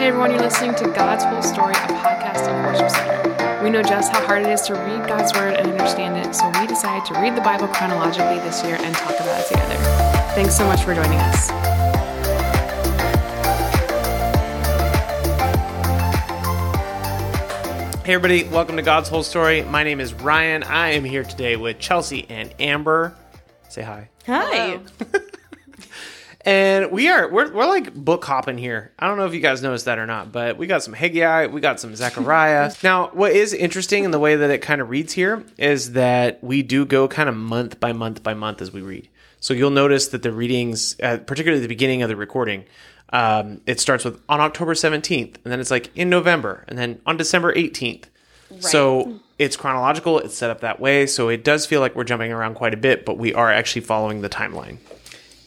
Hey everyone, you're listening to God's Whole Story, a podcast of Worship Center. We know just how hard it is to read God's Word and understand it, so we decided to read the Bible chronologically this year and talk about it together. Thanks so much for joining us. Hey everybody, welcome to God's Whole Story. My name is Ryan. I am here today with Chelsea and Amber. Say hi. Hi. And we are we're, we're like book hopping here. I don't know if you guys noticed that or not, but we got some Haggai, we got some Zechariah. now, what is interesting in the way that it kind of reads here is that we do go kind of month by month by month as we read. So you'll notice that the readings, uh, particularly the beginning of the recording, um, it starts with on October 17th, and then it's like in November, and then on December 18th. Right. So it's chronological, it's set up that way. So it does feel like we're jumping around quite a bit, but we are actually following the timeline,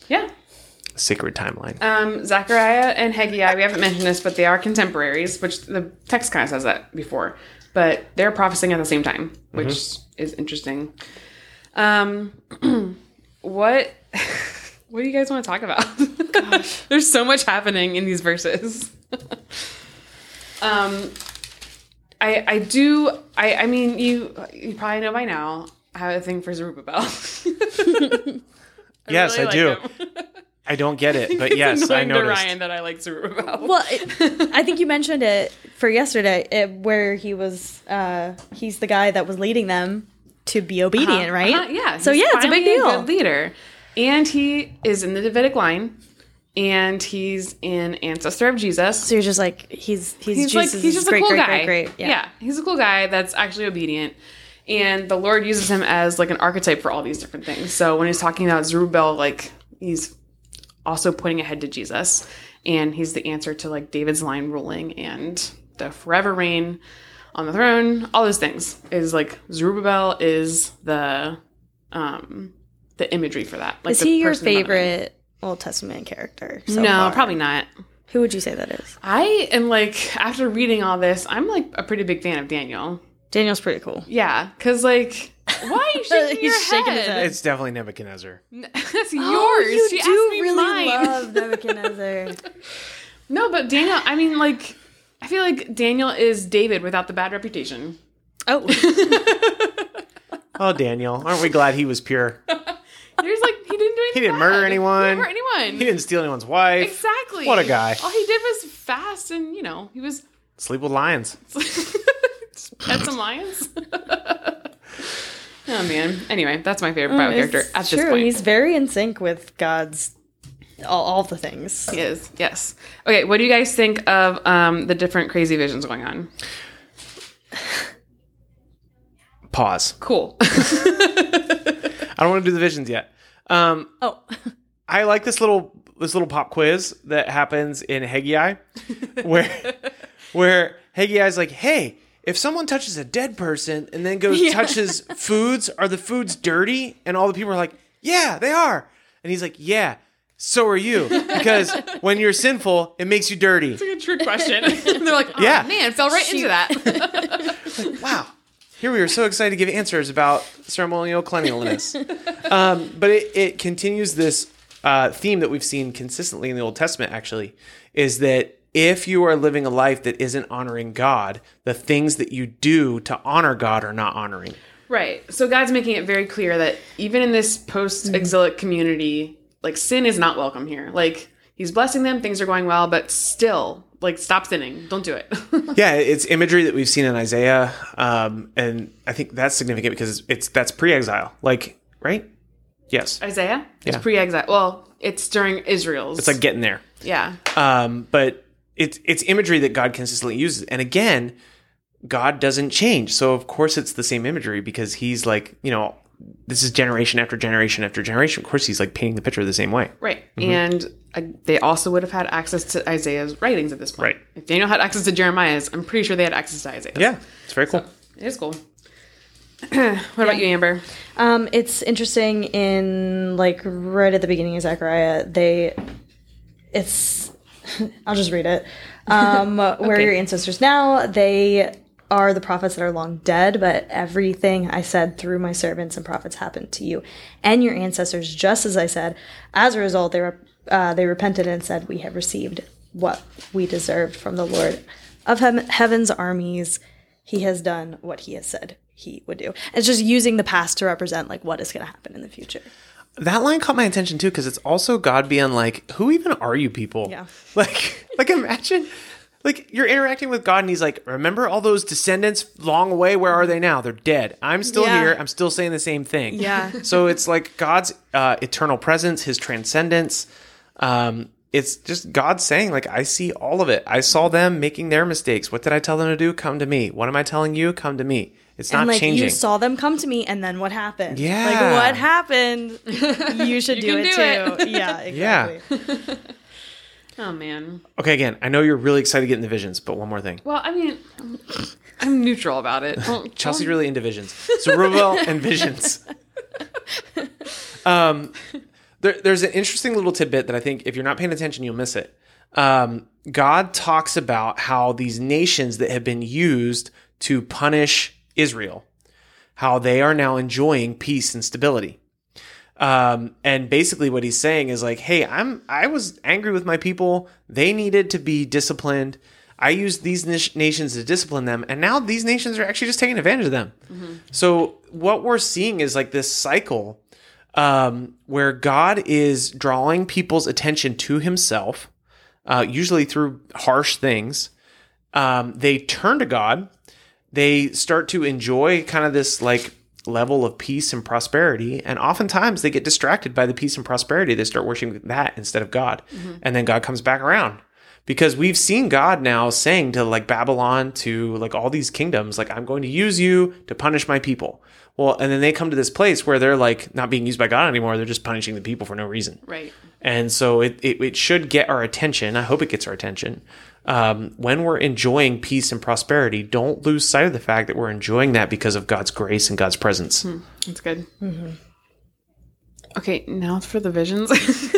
Yeah. Sacred timeline. Um, Zechariah and Haggai, we haven't mentioned this, but they are contemporaries, which the text kind of says that before. But they're prophesying at the same time, which is interesting. Um, what what do you guys want to talk about? There's so much happening in these verses. um, I I do I I mean you you probably know by now I have a thing for Zerubbabel. yes, really I do. like him. I don't get it, but It's yes, I annoying to noticed. Ryan that I like to Zerubbabel. Well, it, I think you mentioned it for yesterday, it, where he was. Uh, he's the guy that was leading them to be obedient, right? Uh-huh, yeah. So he's yeah, it's a big finally deal. good leader, and he is in the Davidic line, and he's an ancestor of Jesus. so you're just like he's he's, he's like he's just great, a cool great, guy. great, great. Yeah. he's a cool guy that's actually obedient. And the Lord uses him as like an archetype for all these different things. So when he's talking about Zerubbabel, like he's also pointing ahead to Jesus, and he's the answer to like David's line ruling and the forever reign on the throne. All those things is like Zerubbabel is the um the imagery for that. Like Is he your person behind it. favorite Old Testament character? so no, far? probably not. Who would you say that is? I am like after reading all this, I'm like a pretty big fan of Daniel. Daniel's pretty cool. Yeah, because like, why are you shaking He's your shaking his head? head. It's definitely Nebuchadnezzar. That's oh, yours. Oh, you she do asked me really mine. love Nebuchadnezzar. No, but Daniel. I mean, like, I feel like Daniel is David without the bad reputation. oh, Oh, Daniel, aren't we glad he was pure? There's like he didn't do anything. He didn't murder anyone. He didn't hurt anyone. He didn't steal anyone's wife. Exactly. What a guy. All he did was fast, and you know, he was Sleep with lions. pet some lions. Oh man. Anyway, that's my favorite Bible character at true. this point. He's very in sync with God's all, all the things. He is. Yes. Okay. What do you guys think of um, the different crazy visions going on? Pause. Cool. I don't want to do the visions yet. Um, Oh, I like this little this little pop quiz that happens in Haggai, where where is like, "Hey, if someone touches a dead person and then goes touches foods, are the foods dirty?" And all the people are like, "Yeah, they are." And he's like, "Yeah, so are you, because when you're sinful, it makes you dirty." It's like a trick question. They're like, oh, Yeah. man, fell right into that. Wow. Here we are so excited to give answers about ceremonial cleanliness. um, but it, it continues this uh, theme that we've seen consistently in the Old Testament, actually, is that if you are living a life that isn't honoring God, the things that you do to honor God are not honoring. right. So God's making it very clear that even in this post-exilic community, like sin is not welcome here. Like he's blessing them, things are going well, but still, like stop sinning. Don't do it. Yeah, it's imagery that we've seen in Isaiah, um, and I think that's significant because it's, it's that's pre-exile, like right? Yes, Isaiah? It's Yeah. pre-exile. Well, it's during Israel's. it's like getting there. yeah. Um, but it's it's imagery that God consistently uses, and again, God doesn't change. So of course it's the same imagery because He's like you know this is generation after generation after generation. Of course He's like painting the picture the same way. Right. And uh, they also would have had access to Isaiah's writings at this point. Right. If Daniel had access to Jeremiah's, I'm pretty sure they had access to Isaiah's. Yeah, it's very cool. It is cool. what about you, Amber? Um, it's interesting in like right at the beginning of Zechariah, they it's I'll just read it. Um, where are your ancestors now? They are the prophets that are long dead, but everything I said through my servants and prophets happened to you and your ancestors, just as I said. As a result, they were uh, they repented and said, "We have received what we deserved from the Lord of heaven, heaven's armies. He has done what he has said he would do. It's just using the past to represent like what is going to happen in the future. That line caught my attention too because it's also God being like, "Who even are you people?" Yeah. Like, like imagine, like you're interacting with God and He's like, "Remember all those descendants long away? Where are they now? They're dead. I'm still Yeah. here. I'm still saying the same thing." Yeah. So it's like God's uh, eternal presence, His transcendence. Um, it's just God saying, like, I see all of it. I saw them making their mistakes. What did I tell them to do? Come to me. What am I telling you? Come to me. It's not and like changing. you saw them come to me, and then what happened? Yeah. like what happened? You should do, can it do too. Yeah, Yeah. exactly. Oh man. okay, again, I know you're really excited to get into visions, but one more thing. Well, I mean, I'm neutral about it. Don't- Chelsea's really into visions. Zerubbabel and visions. Um, there, there's an interesting little tidbit that I think if you're not paying attention, you'll miss it. Um, God talks about how these nations that have been used to punish Israel, how they are now enjoying peace and stability. Um, and basically what he's saying is like, hey, I'm I was angry with my people. They needed to be disciplined. I used these nat- nations to discipline them, and now these nations are actually just taking advantage of them. So what we're seeing is like this cycle um, where God is drawing people's attention to Himself, uh, usually through harsh things. Um, they turn to God. They start to enjoy kind of this like level of peace and prosperity, and oftentimes they get distracted by the peace and prosperity. They start worshiping that instead of God, mm-hmm. and then God comes back around because we've seen God now saying to like Babylon to like all these kingdoms, like I'm going to use you to punish my people. Well, and then they come to this place where they're like not being used by God anymore. They're just punishing the people for no reason. right. And so it, it, it should get our attention. I hope it gets our attention. Um, when we're enjoying peace and prosperity, don't lose sight of the fact that we're enjoying that because of God's grace and God's presence. That's good. Okay, now for the visions.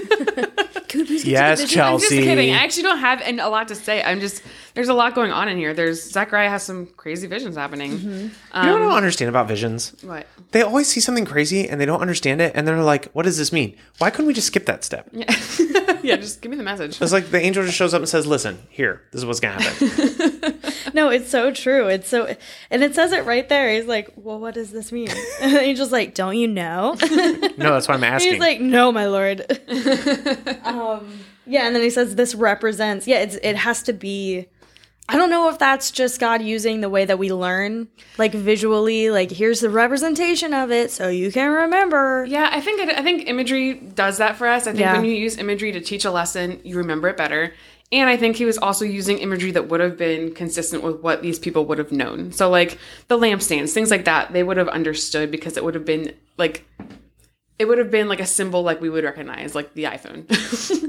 Yes, Chelsea. I'm just kidding. I actually don't have an, a lot to say. I'm just there's a lot going on in here. There's Zechariah has some crazy visions happening. Mm-hmm. you know what I um, don't understand about visions? What? They always see something crazy and they don't understand it, and they're like, "What does this mean? Why couldn't we just skip that step?" Yeah, yeah, just give me the message. It's like the angel just shows up and says, "Listen, here, this is what's gonna happen." No, it's so true. It's so, and it says it right there. He's like, "Well, what does this mean?" And the angel's like, "Don't you know?" no, that's why I'm asking. He's like, "No, my lord." um, yeah, and then he says, "This represents." Yeah, it's it has to be. I don't know if that's just God using the way that we learn, like visually. Like, here's the representation of it, so you can remember. Yeah, I think it, I think imagery does that for us. I think Yeah. when you use imagery to teach a lesson, you remember it better. And I think he was also using imagery that would have been consistent with what these people would have known. So like the lampstands, things like that, they would have understood because it would have been like it would have been like a symbol like we would recognize, like the iPhone.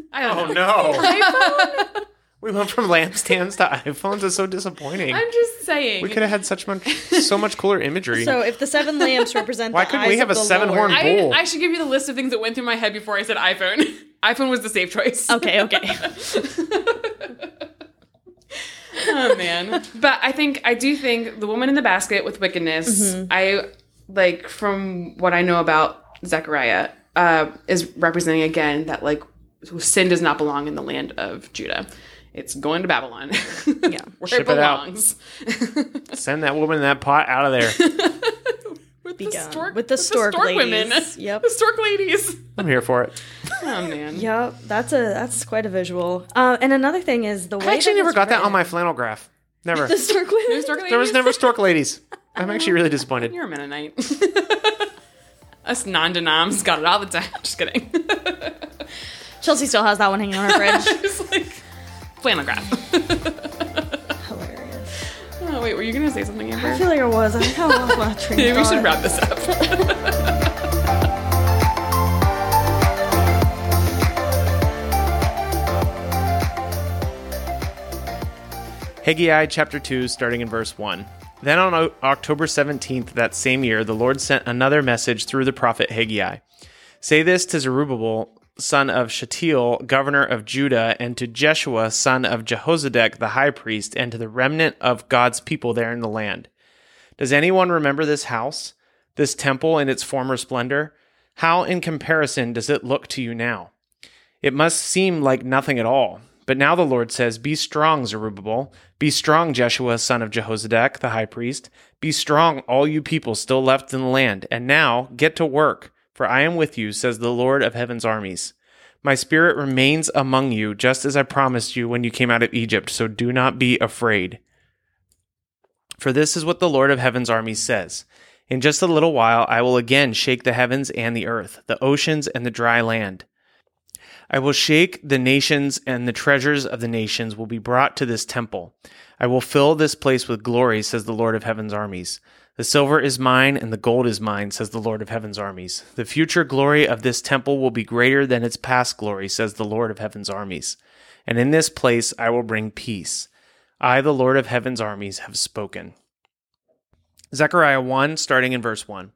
I don't oh, know. oh no, we went from lampstands to iPhones. It's so disappointing. I'm just saying. we could have had such much, so much cooler imagery. So, if the seven lamps represent, Why the couldn't we have a the seven-horn Lord- bull? I, I should give you the list of things that went through my head before I said iPhone. iPhone was the safe choice. Okay, okay. oh man but i think i do think the woman in the basket with wickedness Mm-hmm. i like from what i know about zechariah uh is representing again that like sin does not belong in the land of judah it's going to babylon yeah where Ship it it out. belongs Send that woman in that pot out of there. with Be the stork With the stork women ladies. Yep. the stork ladies I'm here for it. oh man Yep, that's a that's quite a visual. Uh, and another thing is the way I actually never it's got that on my flannel graph. Never. the stork women. stork ladies There was never stork ladies. I'm actually really disappointed. you're a mennonite us non-denoms got it all the time just kidding Chelsea still has that one hanging on her fridge. Just like graph Hilarious. Oh wait, were you gonna say something, Amber? I feel like I was. I kind of lost my train Maybe we should wrap this up. Haggai chapter 2, starting in verse 1. Then on O- October 17th that same year, the Lord sent another message through the prophet Haggai. Say this to Zerubbabel, son of Shealtiel, governor of Judah, and to Jeshua, son of Jehozadak, the high priest, and to the remnant of God's people there in the land. Does anyone remember this house, this temple in its former splendor? How, in comparison, does it look to you now? It must seem like nothing at all. But now the Lord says, Be strong, Zerubbabel. Be strong, Jeshua, son of Jehozadak, the high priest. Be strong, all you people still left in the land. And now get to work, for I am with you, says the Lord of heaven's armies. My spirit remains among you, just as I promised you when you came out of Egypt, so do not be afraid. For this is what the Lord of heaven's armies says. In just a little while I will again shake the heavens and the earth, the oceans and the dry land. I will shake the nations, and the treasures of the nations will be brought to this temple. I will fill this place with glory, says the Lord of heaven's armies. The silver is mine, and the gold is mine, says the Lord of heaven's armies. The future glory of this temple will be greater than its past glory, says the Lord of heaven's armies. And in this place I will bring peace. I, the Lord of heaven's armies, have spoken. Zechariah 1, starting in verse 1.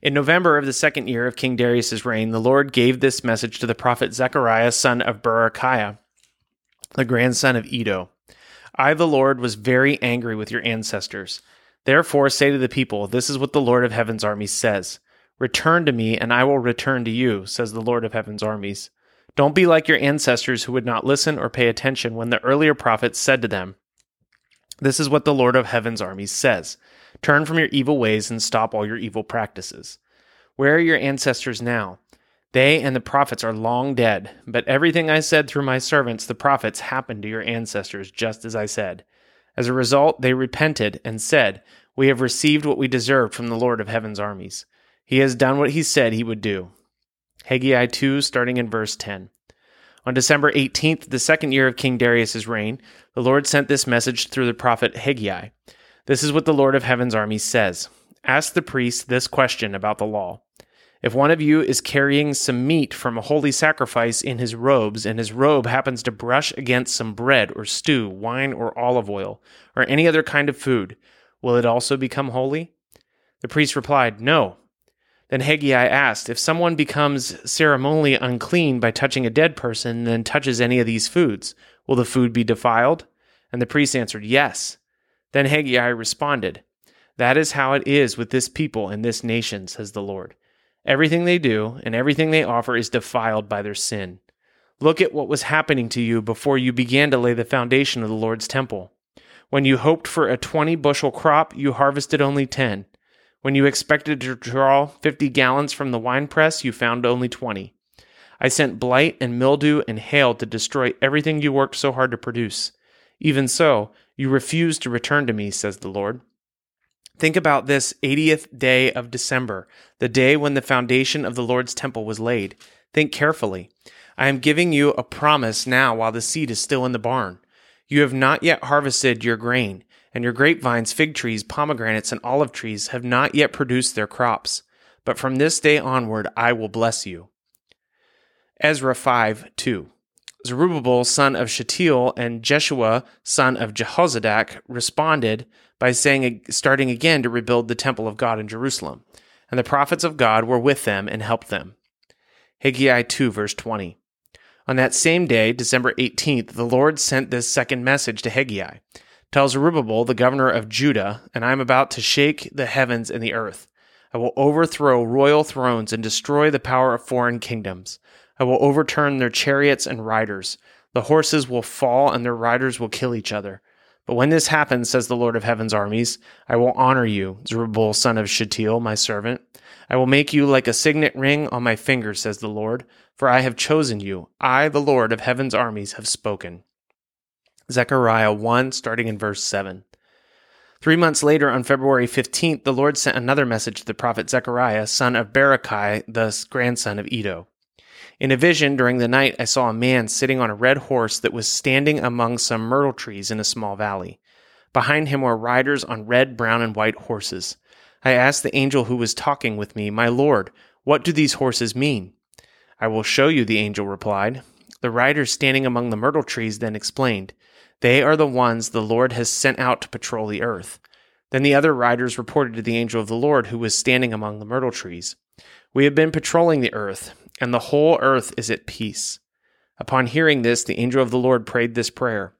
In November of the second year of King Darius's reign, the Lord gave this message to the prophet Zechariah, son of Berechiah, the grandson of Iddo. I, the Lord, was very angry with your ancestors. Therefore, say to the people, This is what the Lord of heaven's armies says Return to me, and I will return to you, says the Lord of heaven's armies. Don't be like your ancestors who would not listen or pay attention when the earlier prophets said to them, This is what the Lord of heaven's armies says Turn from your evil ways and stop all your evil practices. Where are your ancestors now? They and the prophets are long dead, but everything I said through my servants, the prophets, happened to your ancestors just as I said. As a result, they repented and said, We have received what we deserved from the Lord of heaven's armies. He has done what he said he would do. Haggai 2, starting in verse 10. On December 18th, the second year of King Darius's reign, the Lord sent this message through the prophet Haggai. This is what the Lord of Heaven's armies says Ask the priests this question about the law. If one of you is carrying some meat from a holy sacrifice in his robes, and his robe happens to brush against some bread or stew, wine or olive oil, or any other kind of food, will it also become holy? The priest replied, No. Then Haggai asked, If someone becomes ceremonially unclean by touching a dead person and then touches any of these foods, will the food be defiled? And the priest answered, Yes. Then Haggai responded, That is how it is with this people and this nation, says the Lord. Everything they do and everything they offer is defiled by their sin. Look at what was happening to you before you began to lay the foundation of the Lord's temple. When you hoped for a 20 bushel crop, you harvested only 10. When you expected to draw 50 gallons from the winepress, you found only 20. I sent blight and mildew and hail to destroy everything you worked so hard to produce. Even so, you refuse to return to me, says the Lord. Think about this 80th day of December, the day when the foundation of the Lord's temple was laid. Think carefully. I am giving you a promise now while the seed is still in the barn. You have not yet harvested your grain, and your grapevines, fig trees, pomegranates, and olive trees have not yet produced their crops. But from this day onward I will bless you. Ezra 5 2. Zerubbabel, son of Shealtiel, and Jeshua, son of Jehozadak, responded by saying, starting again to rebuild the temple of God in Jerusalem. And the prophets of God were with them and helped them. Haggai 2, verse 20. On that same day, December 18th, the Lord sent this second message to Haggai. Tell Zerubbabel, the governor of Judah, and I am about to shake the heavens and the earth. I will overthrow royal thrones and destroy the power of foreign kingdoms. I will overturn their chariots and riders. The horses will fall and their riders will kill each other. But when this happens, says the Lord of heaven's armies, I will honor you, Zerubbabel son of Shealtiel, my servant. I will make you like a signet ring on my finger, says the Lord, for I have chosen you. I, the Lord of heaven's armies, have spoken. Zechariah 1, starting in verse 7. Three months later, on February 15th, the Lord sent another message to the prophet Zechariah, son of Berechiah, the grandson of Iddo. In a vision during the night, I saw a man sitting on a red horse that was standing among some myrtle trees in a small valley. Behind him were riders on red, brown, and white horses. I asked the angel who was talking with me, My Lord, what do these horses mean? I will show you, the angel replied. The riders standing among the myrtle trees then explained, They are the ones the Lord has sent out to patrol the earth. Then the other riders reported to the angel of the Lord who was standing among the myrtle trees, We have been patrolling the earth and the whole earth is at peace. Upon hearing this, the angel of the Lord prayed this prayer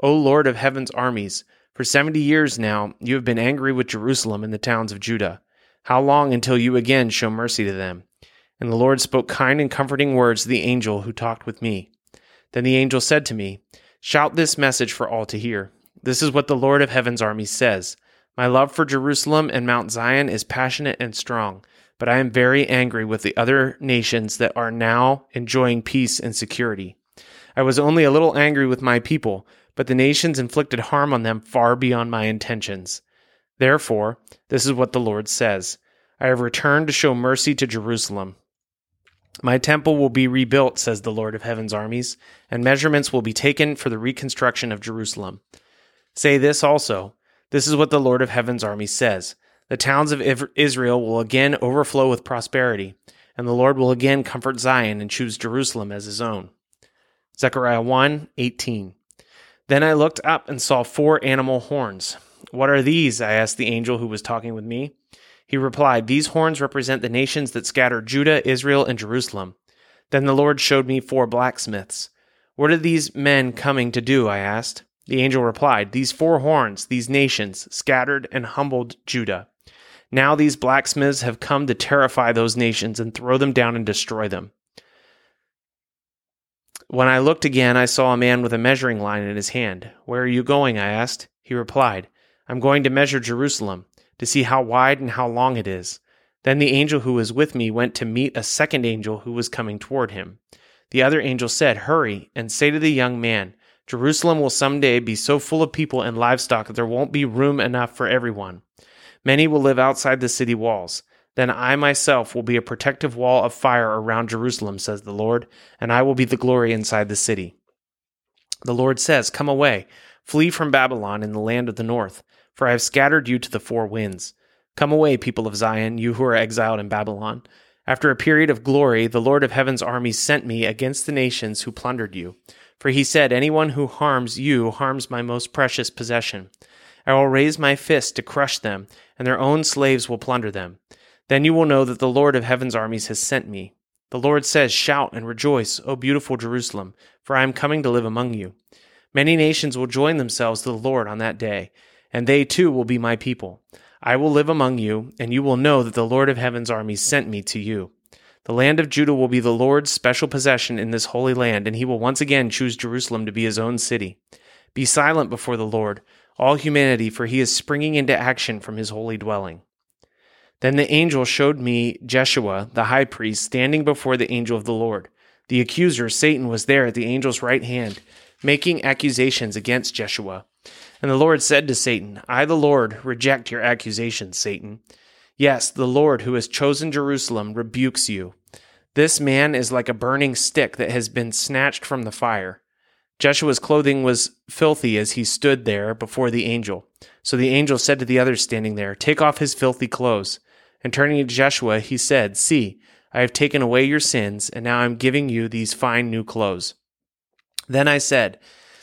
O Lord of heaven's armies, for seventy years now you have been angry with Jerusalem and the towns of Judah. How long until you again show mercy to them? And the Lord spoke kind and comforting words to the angel who talked with me. Then the angel said to me, Shout this message for all to hear. This is what the Lord of heaven's armies says My love for Jerusalem and Mount Zion is passionate and strong, but I am very angry with the other nations that are now enjoying peace and security. I was only a little angry with my people, but the nations inflicted harm on them far beyond my intentions. Therefore, this is what the Lord says I have returned to show mercy to Jerusalem. My temple will be rebuilt, says the Lord of heaven's armies, and measurements will be taken for the reconstruction of Jerusalem. Say this also This is what the Lord of heaven's armies says The towns of Israel will again overflow with prosperity, and the Lord will again comfort Zion and choose Jerusalem as his own. Zechariah 1 18. Then I looked up and saw four animal horns. What are these? I asked the angel who was talking with me. He replied, These horns represent the nations that scattered Judah, Israel, and Jerusalem. Then the Lord showed me four blacksmiths. What are these men coming to do? I asked. The angel replied, These four horns, these nations, scattered and humbled Judah. Now these blacksmiths have come to terrify those nations and throw them down and destroy them. When I looked again, I saw a man with a measuring line in his hand. Where are you going? I asked. He replied, I'm going to measure Jerusalem to see how wide and how long it is. Then the angel who was with me went to meet a second angel who was coming toward him. The other angel said, Hurry and say to the young man, Jerusalem will someday be so full of people and livestock that there won't be room enough for everyone. Many will live outside the city walls. Then I myself will be a protective wall of fire around Jerusalem, says the Lord, and I will be the glory inside the city. The Lord says, Come away, flee from Babylon in the land of the north for I have scattered you to the four winds. Come away, people of Zion, you who are exiled in Babylon. After a period of glory, the Lord of heaven's armies sent me against the nations who plundered you. For he said, Anyone who harms you harms my most precious possession. I will raise my fist to crush them, and their own slaves will plunder them. Then you will know that the Lord of heaven's armies has sent me. The Lord says, Shout and rejoice, O beautiful Jerusalem, for I am coming to live among you. Many nations will join themselves to the Lord on that day and they too will be my people. I will live among you, and you will know that the Lord of heaven's armies sent me to you. The land of Judah will be the Lord's special possession in this holy land, and he will once again choose Jerusalem to be his own city. Be silent before the Lord, all humanity, for he is springing into action from his holy dwelling. Then the angel showed me Jeshua, the high priest, standing before the angel of the Lord. The accuser, Satan, was there at the angel's right hand, making accusations against Jeshua. And the Lord said to Satan, I, the Lord, reject your accusations, Satan. Yes, the Lord who has chosen Jerusalem rebukes you. This man is like a burning stick that has been snatched from the fire. Jeshua's clothing was filthy as he stood there before the angel. So the angel said to the others standing there, Take off his filthy clothes. And turning to Jeshua, he said, See, I have taken away your sins, and now I am giving you these fine new clothes. Then I said,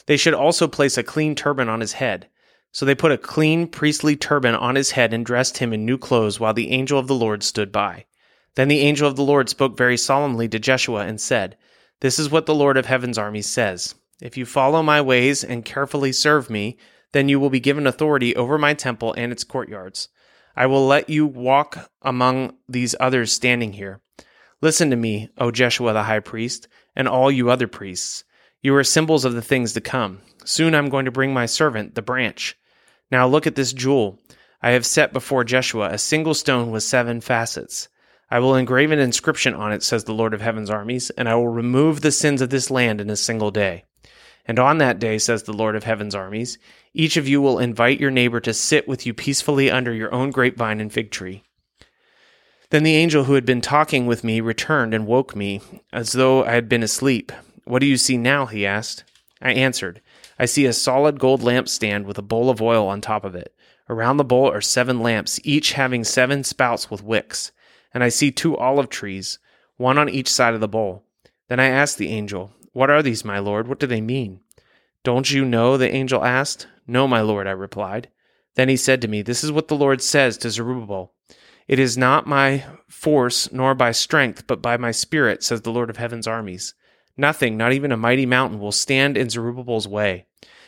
they should also place a clean turban on his head. So they put a clean priestly turban on his head and dressed him in new clothes while the angel of the Lord stood by. Then the angel of the Lord spoke very solemnly to Jeshua and said, This is what the Lord of heaven's armies says If you follow my ways and carefully serve me, then you will be given authority over my temple and its courtyards. I will let you walk among these others standing here. Listen to me, O Jeshua the high priest, and all you other priests. You are symbols of the things to come. Soon I'm going to bring my servant, the branch. Now look at this jewel. I have set before Jeshua a single stone with seven facets. I will engrave an inscription on it, says the Lord of heaven's armies, and I will remove the sins of this land in a single day. And on that day, says the Lord of heaven's armies, each of you will invite your neighbor to sit with you peacefully under your own grapevine and fig tree. Then the angel who had been talking with me returned and woke me, as though I had been asleep. What do you see now? he asked. I answered, I see a solid gold lampstand with a bowl of oil on top of it. Around the bowl are seven lamps, each having seven spouts with wicks. And I see two olive trees, one on each side of the bowl. Then I asked the angel, What are these, my lord? What do they mean? Don't you know? the angel asked. No, my lord, I replied. Then he said to me, This is what the Lord says to Zerubbabel. It is not my force nor by strength, but by my spirit, says the Lord of heaven's armies. Nothing, not even a mighty mountain, will stand in Zerubbabel's way.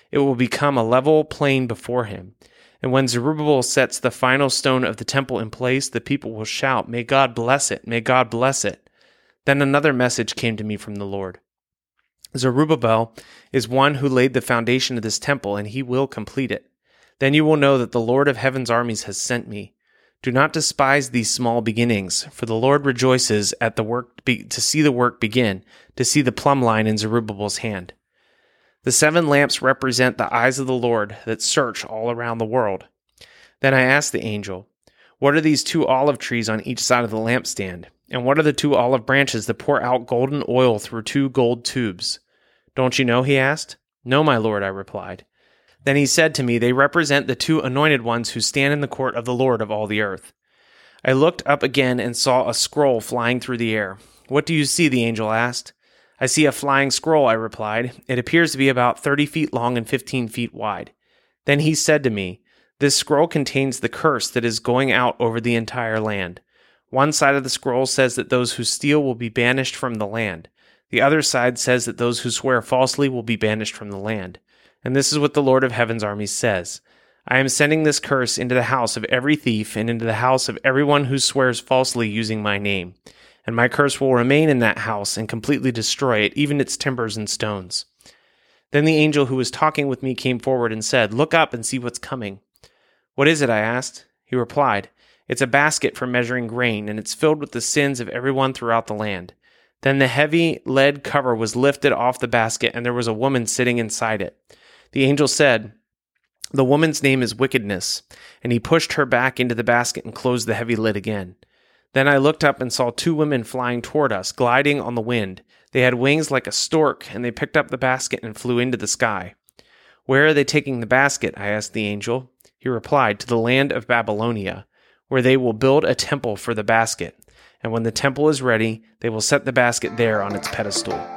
It will become a level plain before him. And when Zerubbabel sets the final stone of the temple in place, the people will shout, May God bless it! May God bless it! Then another message came to me from the Lord. Zerubbabel is one who laid the foundation of this temple, and he will complete it. Then you will know that the Lord of heaven's armies has sent me. Do not despise these small beginnings, for the Lord rejoices at the work be- to see the work begin, to see the plumb line in Zerubbabel's hand. The seven lamps represent the eyes of the Lord that search all around the world. Then I asked the angel, What are these two olive trees on each side of the lampstand? And what are the two olive branches that pour out golden oil through two gold tubes? Don't you know? he asked. No, my lord, I replied. Then he said to me, They represent the two anointed ones who stand in the court of the Lord of all the earth. I looked up again and saw a scroll flying through the air. What do you see? the angel asked. I see a flying scroll, I replied. It appears to be about thirty feet long and fifteen feet wide. Then he said to me, This scroll contains the curse that is going out over the entire land. One side of the scroll says that those who steal will be banished from the land. The other side says that those who swear falsely will be banished from the land. And this is what the Lord of Heaven's armies says I am sending this curse into the house of every thief and into the house of everyone who swears falsely using my name. And my curse will remain in that house and completely destroy it, even its timbers and stones. Then the angel who was talking with me came forward and said, Look up and see what's coming. What is it? I asked. He replied, It's a basket for measuring grain, and it's filled with the sins of everyone throughout the land. Then the heavy lead cover was lifted off the basket, and there was a woman sitting inside it. The angel said, The woman's name is Wickedness. And he pushed her back into the basket and closed the heavy lid again. Then I looked up and saw two women flying toward us, gliding on the wind. They had wings like a stork, and they picked up the basket and flew into the sky. Where are they taking the basket? I asked the angel. He replied, To the land of Babylonia, where they will build a temple for the basket. And when the temple is ready, they will set the basket there on its pedestal.